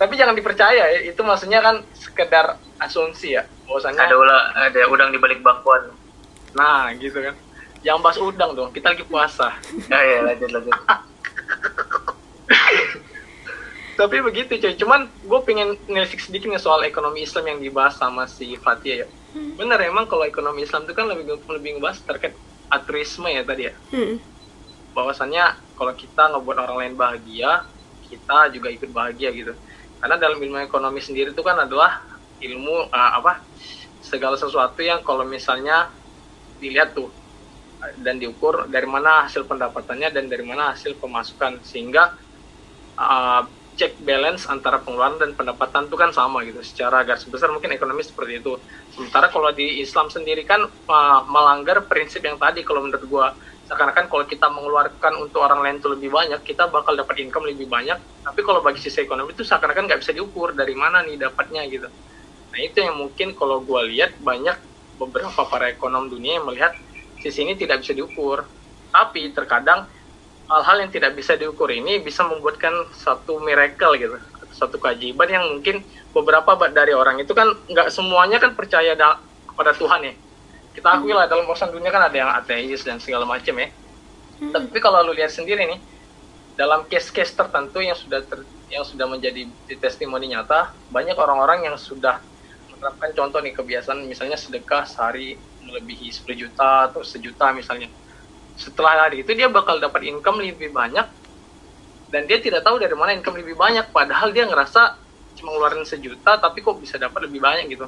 tapi jangan dipercaya ya itu maksudnya kan sekedar asumsi ya bahwasannya ada ulah ada udang di balik bakwan. Nah gitu kan. Jangan bahas udang dong kita lagi puasa. Ya ya lanjut lanjut. Tapi begitu cuy cuman gue pengen nelisik sedikit nih soal ekonomi Islam yang dibahas sama si Fatia ya. Bener emang kalau ekonomi Islam itu kan lebih lebih ngebahas terkait altruisme ya tadi ya? Hmm. Bahwasannya kalau kita ngebuat orang lain bahagia kita juga ikut bahagia gitu. Karena dalam ilmu ekonomi sendiri itu kan adalah ilmu uh, apa segala sesuatu yang kalau misalnya dilihat tuh uh, dan diukur dari mana hasil pendapatannya dan dari mana hasil pemasukan. Sehingga uh, check balance antara pengeluaran dan pendapatan itu kan sama gitu. Secara garis besar mungkin ekonomi seperti itu. Sementara kalau di Islam sendiri kan uh, melanggar prinsip yang tadi kalau menurut gua seakan-akan kalau kita mengeluarkan untuk orang lain itu lebih banyak kita bakal dapat income lebih banyak. Tapi kalau bagi sisi ekonomi itu seakan-akan nggak bisa diukur dari mana nih dapatnya gitu. Nah itu yang mungkin kalau gua lihat banyak beberapa para ekonom dunia yang melihat sisi ini tidak bisa diukur. Tapi terkadang hal-hal yang tidak bisa diukur ini bisa membuatkan satu miracle gitu satu keajaiban yang mungkin beberapa dari orang itu kan nggak semuanya kan percaya da- kepada Tuhan ya kita akui lah dalam urusan dunia kan ada yang ateis dan segala macam ya. Tapi kalau lu lihat sendiri nih dalam case-case tertentu yang sudah ter- yang sudah menjadi testimoni nyata banyak orang-orang yang sudah menerapkan contoh nih kebiasaan misalnya sedekah sehari melebihi 10 juta atau sejuta misalnya. Setelah hari itu dia bakal dapat income lebih banyak dan dia tidak tahu dari mana income lebih banyak padahal dia ngerasa cuma ngeluarin sejuta tapi kok bisa dapat lebih banyak gitu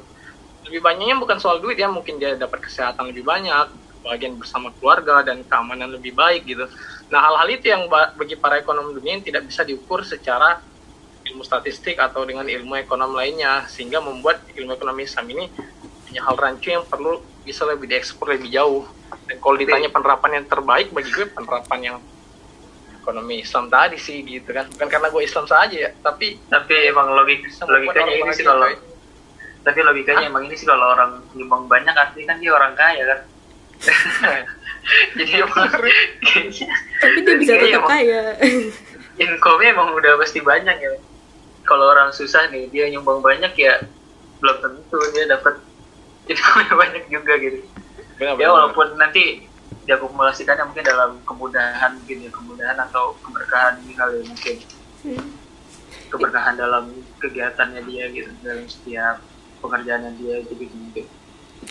lebih banyaknya bukan soal duit ya mungkin dia dapat kesehatan lebih banyak bagian bersama keluarga dan keamanan lebih baik gitu. Nah hal-hal itu yang ba- bagi para ekonom dunia yang tidak bisa diukur secara ilmu statistik atau dengan ilmu ekonom lainnya sehingga membuat ilmu ekonomi Islam ini punya hal rancu yang perlu bisa lebih diekspor lebih jauh. Dan kalau ditanya penerapan yang terbaik bagi gue penerapan yang ekonomi Islam tadi sih gitu kan. Bukan karena gue Islam saja ya tapi tapi emang logik logikanya ini sih kalau. Tapi logikanya emang ini sih kalau orang nyumbang banyak artinya kan dia orang kaya kan jadi emang kayaknya Tapi dia bisa tetap emang kaya. income-nya emang udah pasti banyak ya kalau orang susah nih dia nyumbang banyak ya belum tentu dia dapat income banyak juga gitu Benar, ya benar. walaupun nanti diakumulasikannya mungkin dalam kemudahan mungkin ya kemudahan atau keberkahan kali ya, mungkin Hmm. keberkahan dalam kegiatannya dia gitu dalam setiap pekerjaannya dia gitu gitu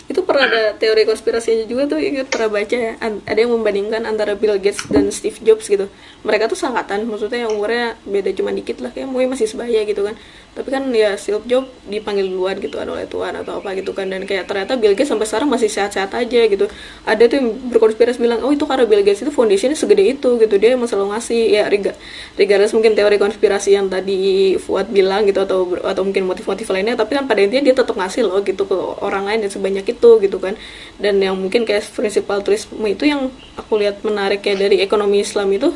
itu pernah ada teori konspirasinya juga tuh ingat pernah baca ya. Ada yang membandingkan antara Bill Gates dan Steve Jobs gitu. Mereka tuh sangkatan maksudnya yang umurnya beda cuma dikit lah kayak mungkin masih sebaya gitu kan. Tapi kan ya Steve Jobs dipanggil duluan gitu kan oleh Tuhan atau apa gitu kan. Dan kayak ternyata Bill Gates sampai sekarang masih sehat-sehat aja gitu. Ada tuh yang berkonspirasi bilang oh itu karena Bill Gates itu foundationnya segede itu gitu. Dia emang selalu ngasih. Ya rega regardless mungkin teori konspirasi yang tadi Fuad bilang gitu atau atau mungkin motif-motif lainnya tapi kan pada intinya dia tetap ngasih loh gitu ke orang lain dan sebanyak itu gitu kan. Dan yang mungkin kayak prinsip altruisme itu yang aku lihat menariknya dari ekonomi Islam itu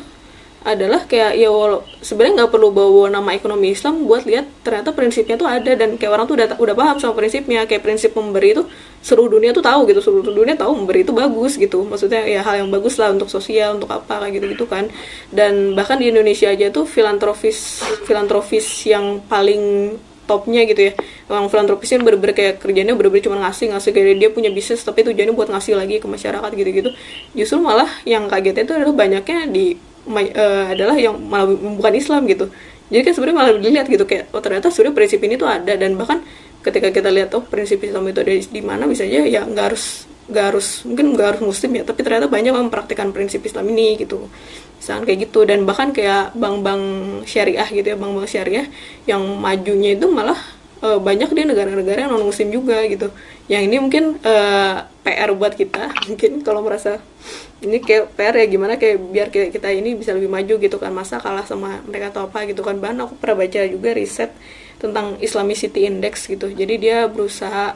adalah kayak ya walau sebenarnya nggak perlu bawa nama ekonomi Islam buat lihat ternyata prinsipnya tuh ada dan kayak orang tuh udah udah paham sama prinsipnya. Kayak prinsip memberi itu seluruh dunia tuh tahu gitu seluruh dunia tahu memberi itu bagus gitu. Maksudnya ya hal yang bagus lah untuk sosial untuk apa kayak gitu gitu kan. Dan bahkan di Indonesia aja tuh filantropis filantropis yang paling topnya gitu ya. Orang filantropisnya bener-bener kayak kerjanya bener-bener cuma ngasih ngasih kayak dia punya bisnis tapi tujuannya buat ngasih lagi ke masyarakat gitu-gitu. Justru malah yang kagetnya itu adalah banyaknya di eh, adalah yang malah bukan Islam gitu. Jadi kan sebenarnya malah dilihat gitu kayak oh ternyata sebenarnya prinsip ini tuh ada. Dan bahkan ketika kita lihat oh prinsip Islam itu ada di mana bisa aja ya nggak harus nggak harus mungkin nggak harus muslim ya tapi ternyata banyak yang mempraktikkan prinsip Islam ini gitu misalnya kayak gitu. Dan bahkan kayak bank-bank syariah gitu ya bank-bank syariah yang majunya itu malah eh, banyak di negara-negara yang non muslim juga gitu. Yang ini mungkin eh, PR buat kita. Mungkin kalau merasa ini kayak PR ya gimana kayak biar kita ini bisa lebih maju gitu kan. Masa kalah sama mereka atau apa gitu kan. Bahkan aku pernah baca juga riset tentang Islamicity Index gitu. Jadi dia berusaha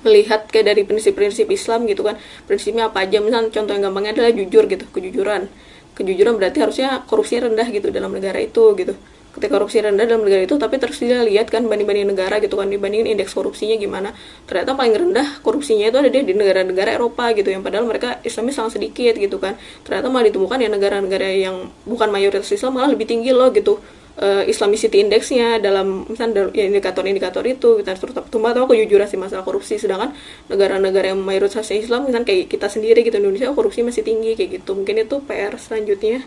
melihat kayak dari prinsip-prinsip Islam gitu kan. Prinsipnya apa aja. Misalnya contoh yang gampangnya adalah jujur gitu kejujuran kejujuran berarti harusnya korupsi rendah gitu dalam negara itu gitu. Ketika korupsi rendah dalam negara itu tapi terus dia lihat kan banding-banding negara gitu kan dibandingin indeks korupsinya gimana. Ternyata paling rendah korupsinya itu ada di di negara-negara Eropa gitu yang padahal mereka Islamnya sangat sedikit gitu kan. Ternyata malah ditemukan ya negara-negara yang bukan mayoritas Islam malah lebih tinggi loh gitu eh, Islamicity Indexnya dalam misalnya ya, indikator-indikator itu kita terutama atau kejujuran sih masalah korupsi sedangkan negara-negara yang mayoritasnya Islam misalnya kayak kita sendiri gitu Indonesia oh, korupsi masih tinggi kayak gitu. Mungkin itu PR selanjutnya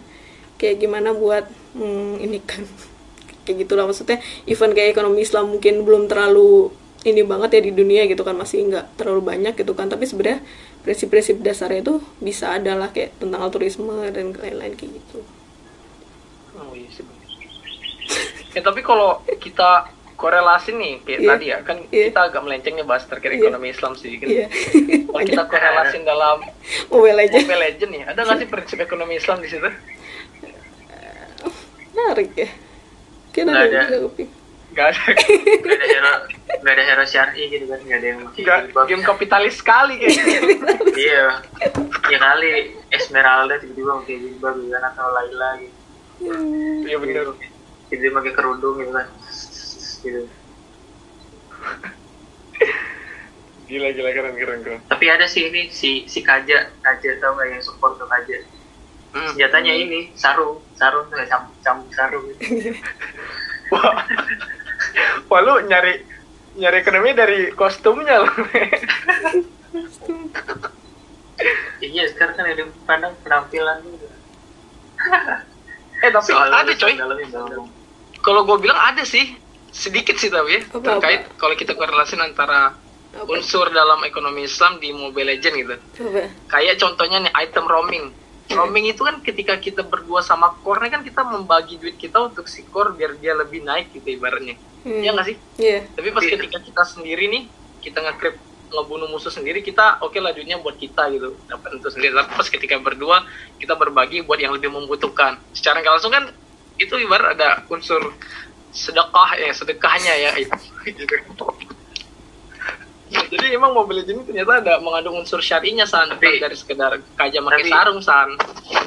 kayak gimana buat hmm, ini kan kayak gitulah. Maksudnya event kayak ekonomi Islam mungkin belum terlalu ini banget ya di dunia gitu kan masih nggak terlalu banyak gitu kan. Tapi sebenarnya prinsip-prinsip dasarnya itu bisa ada lah kayak tentang altruisme dan lain-lain kayak gitu Oh iya sih. bener. Ya tapi kalau kita korelasi nih kayak Iya. tadi ya kan Iya. kita agak melenceng nih bahas terkait Iya. ekonomi Islam sih. Kan. iya Kalau kita korelasin dalam mobile aja Mobile Legend nih, ada nggak sih prinsip ekonomi Islam di situ? menarik ya Nggak ada ada. juga kuping Gak ada. nggak ada hero nggak ada hero syari gitu kan nggak ada yang Gak, game kapitalis sekali kayaknya. iya ya kali Esmeralda tiba-tiba pakai jilbab gitu kan atau Laila gitu Hmm, Iya tiba-tiba pakai kerudung gitu kan gitu Gila gila keren keren keren. tapi ada sih ini si si Kaja Kaja tau nggak yang support ke Kaja Hmm. senjatanya ini sarung sarung tuh cambuk cambuk sarung gitu. Wah, wah lu nyari nyari ekonomi dari kostumnya lu. iya sekarang kan ada pandang penampilan gitu eh tapi Soalnya ada coy. Kalau gue bilang ada sih, sedikit sih tapi ya, Apa-apa? terkait kalau kita korelasin antara Apa? unsur dalam ekonomi Islam di Mobile Legend gitu. coba Kayak contohnya nih item roaming. Roaming itu kan ketika kita berdua sama core kan kita membagi duit kita untuk si core biar dia lebih naik gitu ibaratnya. Hmm. Iya nggak sih? iya Tapi pas Iya. ketika kita sendiri nih, kita ngekrip ngebunuh musuh sendiri kita oke lah duitnya buat kita gitu dapat untuk sendiri tapi pas ketika berdua kita berbagi buat yang lebih membutuhkan secara nggak langsung kan itu ibarat ada unsur sedekah ya sedekahnya ya itu. Gitu. Ya, jadi emang Legends ini ternyata ada mengandung unsur syarinya san. Tapi- dari sekedar kaja pakai sarung san.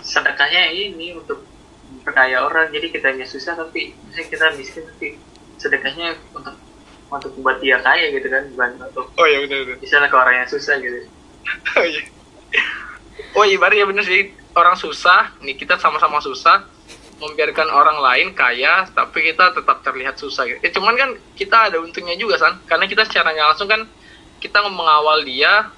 sedekahnya ini untuk perkaya orang jadi kitanya susah tapi misalnya kita miskin tapi sedekahnya untuk untuk buat dia kaya gitu kan bukan untuk oh iya benar benar misalnya ke orang yang susah gitu. Oh iya. Oh ibarat ya bener sih. Orang susah, nih kita sama-sama susah, membiarkan orang lain kaya, tapi kita tetap terlihat susah gitu. Ya cuman kan kita ada untungnya juga san, karena kita secara nggak langsung kan kita mengawal dia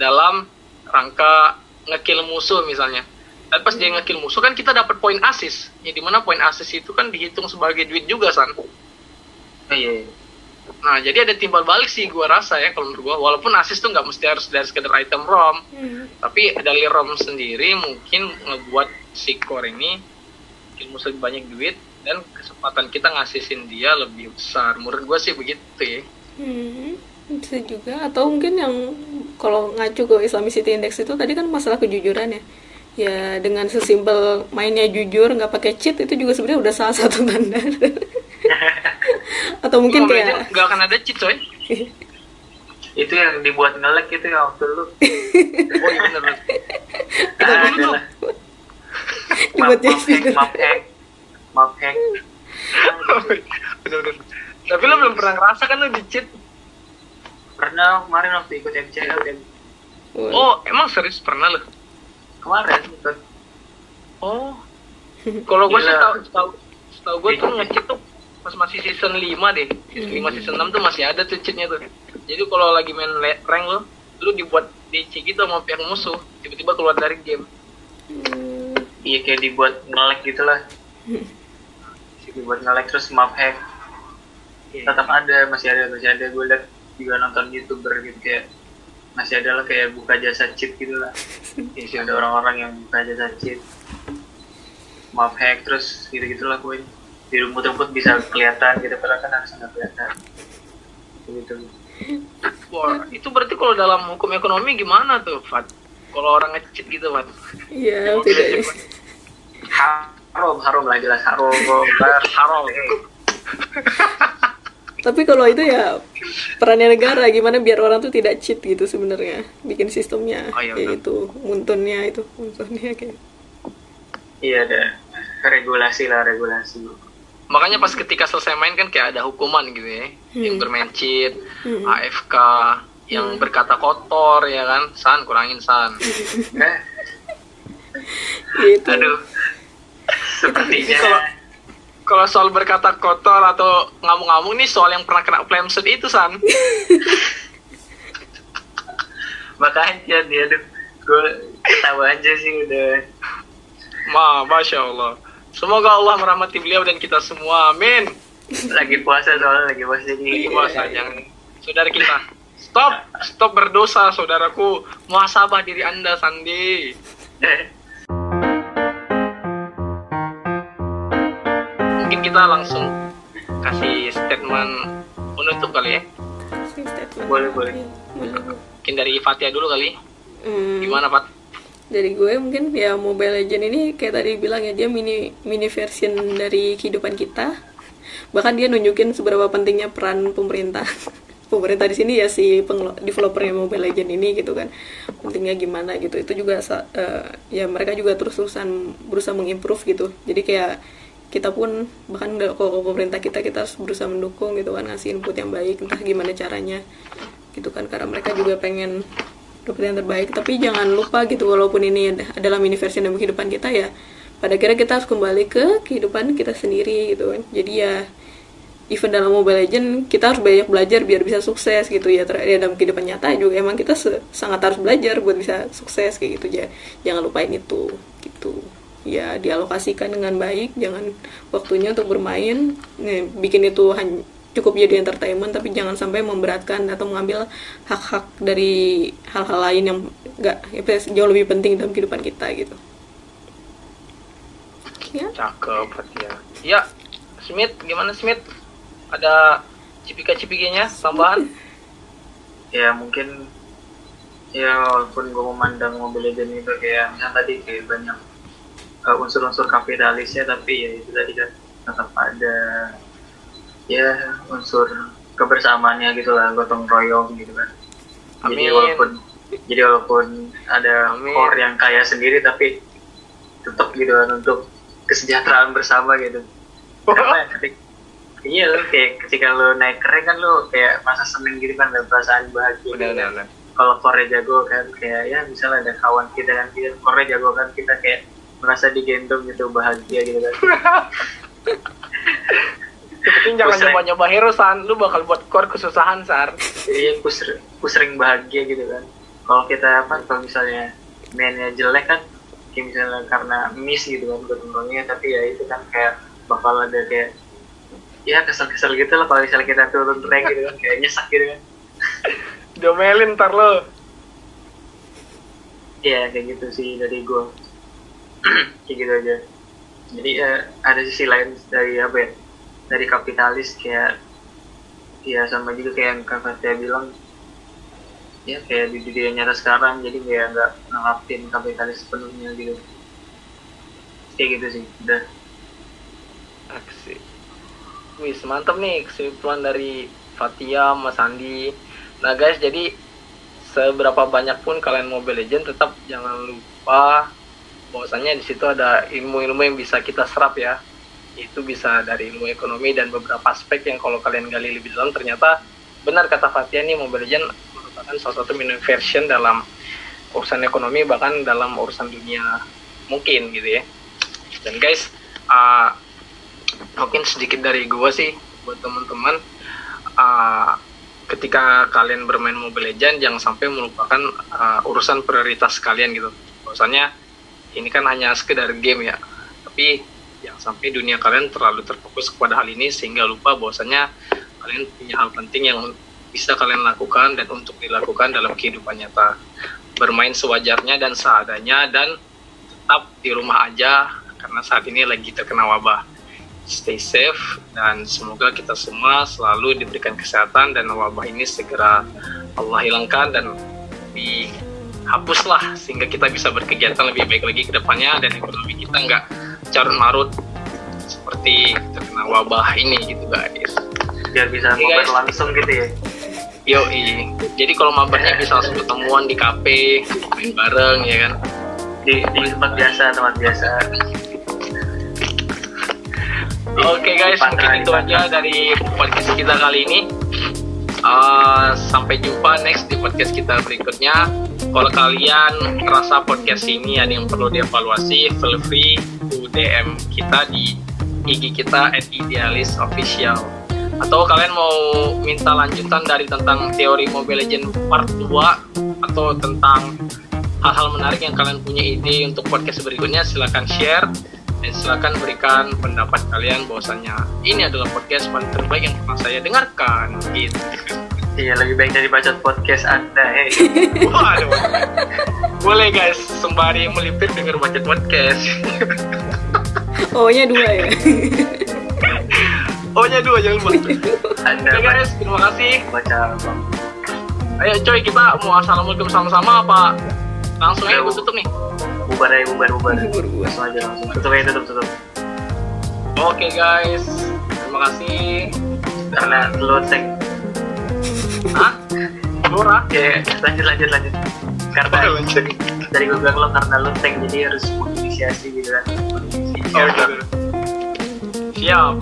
dalam rangka ngekill musuh misalnya. Dan pas dia ngekill musuh kan kita dapat poin asis, ya di mana poin asis itu kan dihitung sebagai duit juga san. oh iya iya. Nah, jadi ada timbal balik sih gua rasa ya kalau menurut gua. Walaupun assist tuh nggak mesti harus dari sekedar item ROM, Hmm. tapi dari ROM sendiri mungkin ngebuat si core ini ilmu lebih banyak duit dan kesempatan kita ngasihin dia lebih besar. Menurut gua sih begitu ya. Hmm, bisa juga atau mungkin yang kalau ngacu ke Islamicity Index itu tadi kan masalah kejujuran ya ya dengan sesimpel mainnya jujur nggak pakai cheat itu juga sebenarnya udah salah satu tanda atau mungkin kayak nggak akan ada cheat coy. itu yang dibuat ngelek itu yang waktu lu Oh iya bener. bener. Dibuat map jadi hack map hack map hack. Tapi lo belum pernah ngerasa kan lo di cheat? pernah kemarin waktu ikut MCL dan Oh, emang serius pernah lo? kemarin ikut Oh. Kalau gue sih Gila. tahu tahu tahu gue tuh nge-cheat tuh pas masih season 5 deh. Season 5 season 6 tuh masih ada tuh cheatnya tuh. Jadi kalau lagi main rank lo, lu dibuat DC gitu sama pihak musuh, tiba-tiba keluar dari game. Hmm, iya kayak dibuat ngelek gitu lah dibuat ngelek terus map hack. Tetap ada masih ada masih ada. Gue liat juga nonton youtuber gitu kayak masih ada lah kayak buka jasa cheat gitu lah Iya ada orang-orang yang buka jasa cheat. Map hack terus gitu gitulah gue di rumput-rumput bisa kelihatan gitu padahal kan harus nggak kelihatan. Gitu Wah, itu berarti kalau dalam hukum ekonomi gimana tuh, Fat? Kalau orang nge-cheat gitu, Fat. iya tidak haram haram lah jelas haram Haram. tapi kalau itu ya perannya negara gimana biar orang tuh tidak cheat gitu sebenarnya bikin sistemnya Oh, iya, kayak itu muntunnya itu muntunnya kayak iya ada regulasi lah regulasi Makanya pas ketika selesai main kan kayak ada hukuman gitu ya. Yang bermain cheat, Hmm. AFK, yang berkata kotor ya kan. San, kurangin san. eh gitu aduh sepertinya Kalau kalau soal berkata kotor atau ngamuk-ngamuk nih soal yang pernah kena flamsuit itu san. makanya dia tuh gue ketawa aja sih udah Ma, masya Allah. Semoga Allah merahmati beliau dan kita semua. Amin. lagi puasa soalnya lagi puasa jadi Lagi puasa, jangan. Saudara kita, stop, stop berdosa, saudaraku. Muhasabah diri anda, Sandi. Mungkin kita langsung kasih statement penutup kali ya. Statement. Boleh, boleh. Iya, boleh. Mungkin dari Fatia dulu kali. Hmm. Gimana, Fat? dari gue mungkin ya Mobile Legend ini kayak tadi bilang ya dia mini mini version dari kehidupan kita bahkan dia nunjukin seberapa pentingnya peran pemerintah pemerintah di sini ya si developernya Mobile Legend ini gitu kan. Pentingnya gimana gitu. Itu juga eh, ya mereka juga terus terusan berusaha mengimprove gitu. Jadi kayak kita pun bahkan kalau pemerintah kita kita harus berusaha mendukung gitu kan ngasih input yang baik entah gimana caranya gitu kan. Karena mereka juga pengen dapat yang terbaik. Tapi jangan lupa gitu walaupun ini ad- adalah mini versi dalam kehidupan kita ya pada akhirnya kita harus kembali ke kehidupan kita sendiri gitu kan. Jadi ya even dalam Mobile Legend kita harus banyak belajar biar bisa sukses gitu ya. Ter- ya dalam kehidupan nyata juga emang kita sangat harus belajar buat bisa sukses kayak gitu. Ya jangan lupain itu gitu. Ya dialokasikan dengan baik jangan waktunya untuk bermain. Nih, bikin itu hanya cukup jadi entertainment tapi jangan sampai memberatkan atau mengambil hak-hak dari hal-hal lain yang enggak jauh lebih penting dalam kehidupan kita gitu. Ya. Cakep, Fatia. Ya, Smith, gimana Smith? Ada cipika-cipikanya tambahan? ya mungkin ya walaupun gue memandang Mobile Legends itu kayak misalnya tadi kayak banyak uh, unsur-unsur kapitalisnya tapi ya itu tadi kan tetap ada ya unsur kebersamaannya gitu lah gotong royong gitu kan jadi Amin. walaupun jadi walaupun ada Amin. core yang kaya sendiri tapi tetap gitu kan untuk kesejahteraan bersama gitu karena ketika iya lo kayak ketika lo naik keren kan lo kayak masa seneng gitu kan ada perasaan bahagia gitu Benar, kan. benar. kalau core jago kan kayak ya misalnya ada kawan kita kan kita core jago kan kita kayak merasa digendong gitu bahagia gitu kan penting jangan nyoba-nyoba hero, San. Lu bakal buat core kesusahan, Sar. iya ku, ser- ku sering bahagia gitu kan kalau kita apa kalau misalnya mainnya jelek kan kayak misalnya karena miss gitu kan royongnya tapi ya itu kan kayak bakal ada kayak ya kesel-kesel gitu lah kalau misalnya kita turun rank gitu kan kayak nyesek gitu kan. Domelin ntar lo. Iya kayak gitu sih dari gue kayak gitu aja. Jadi eh, ada sisi lain dari apa ya dari kapitalis kayak ya sama juga kayak yang kak Fatia bilang. Ya kayak di dunia nyata sekarang jadi kayak nggak nganggapin kapitalis sepenuhnya gitu. Kayak gitu sih udah. Aksi. Wih, mantap nih kesimpulan dari Fatia, Mas Andi. Nah guys, jadi seberapa banyak pun kalian Mobile Legend tetap jangan lupa bahwasannya di situ ada ilmu-ilmu yang bisa kita serap ya. Itu bisa dari ilmu ekonomi dan beberapa aspek yang kalau kalian gali lebih dalam ternyata benar kata Fatia nih Mobile Legend merupakan salah satu mini version dalam urusan ekonomi bahkan dalam urusan dunia mungkin gitu ya. Dan guys, uh, mungkin sedikit dari gua sih buat teman-teman uh, ketika kalian bermain Mobile Legends jangan sampai melupakan uh, urusan prioritas kalian gitu. Bahwasanya ini kan hanya sekedar game ya, tapi jangan sampai dunia kalian terlalu terfokus kepada hal ini sehingga lupa bahwasanya kalian punya hal penting yang bisa kalian lakukan dan untuk dilakukan dalam kehidupan nyata. Bermain sewajarnya dan seadanya dan tetap di rumah aja karena saat ini lagi terkena wabah stay safe dan semoga kita semua selalu diberikan kesehatan dan wabah ini segera Allah hilangkan dan dihapuslah sehingga kita bisa berkegiatan lebih baik lagi ke depannya dan ekonomi kita nggak carut marut seperti terkena wabah ini gitu guys biar bisa ngobrol guys. langsung gitu ya Yo, jadi kalau mabarnya bisa langsung ketemuan di kafe, main bareng ya kan. di, di tempat biasa tempat biasa Oke guys, Di mungkin itu aja dari podcast kita kali ini. Uh, sampai jumpa next di podcast kita berikutnya. Kalau kalian merasa podcast ini ada yang perlu dievaluasi, feel free to DM kita di IG kita at idealis official. Atau kalian mau minta lanjutan dari tentang teori Mobile Legend part 2 atau tentang hal-hal menarik yang kalian punya ide untuk podcast berikutnya silahkan share dan silakan berikan pendapat kalian bahwasannya ini adalah podcast paling terbaik yang pernah saya dengarkan gitu. iya lebih baik dari bacot podcast anda eh Waduh. Boleh guys, sembari melipir denger baca podcast. Oh-nya dua ya. Oh-nya dua jangan lupa. anda Oke guys, terima kasih. baca bang Ayo coy, kita mau assalamualaikum sama-sama apa? Langsung aja gue tutup nih. bubar aja bubar bubar langsung aja langsung tutup aja tutup tutup Oke guys, terima kasih. karena lu tag Hah? Murah? ya lanjut lanjut lanjut karena lanjut. dari gue bilang lo karena lu tank jadi harus menginisiasi gitu kan Oh, gitu. Siap.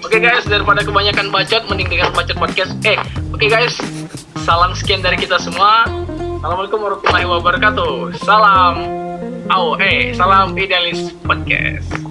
Oke guys, daripada kebanyakan bacot, mending dengan bacot podcast. Eh, oke guys, salam sekian dari kita semua. Assalamualaikum warahmatullahi wabarakatuh. Salam. Au, eh, salam idealis podcast.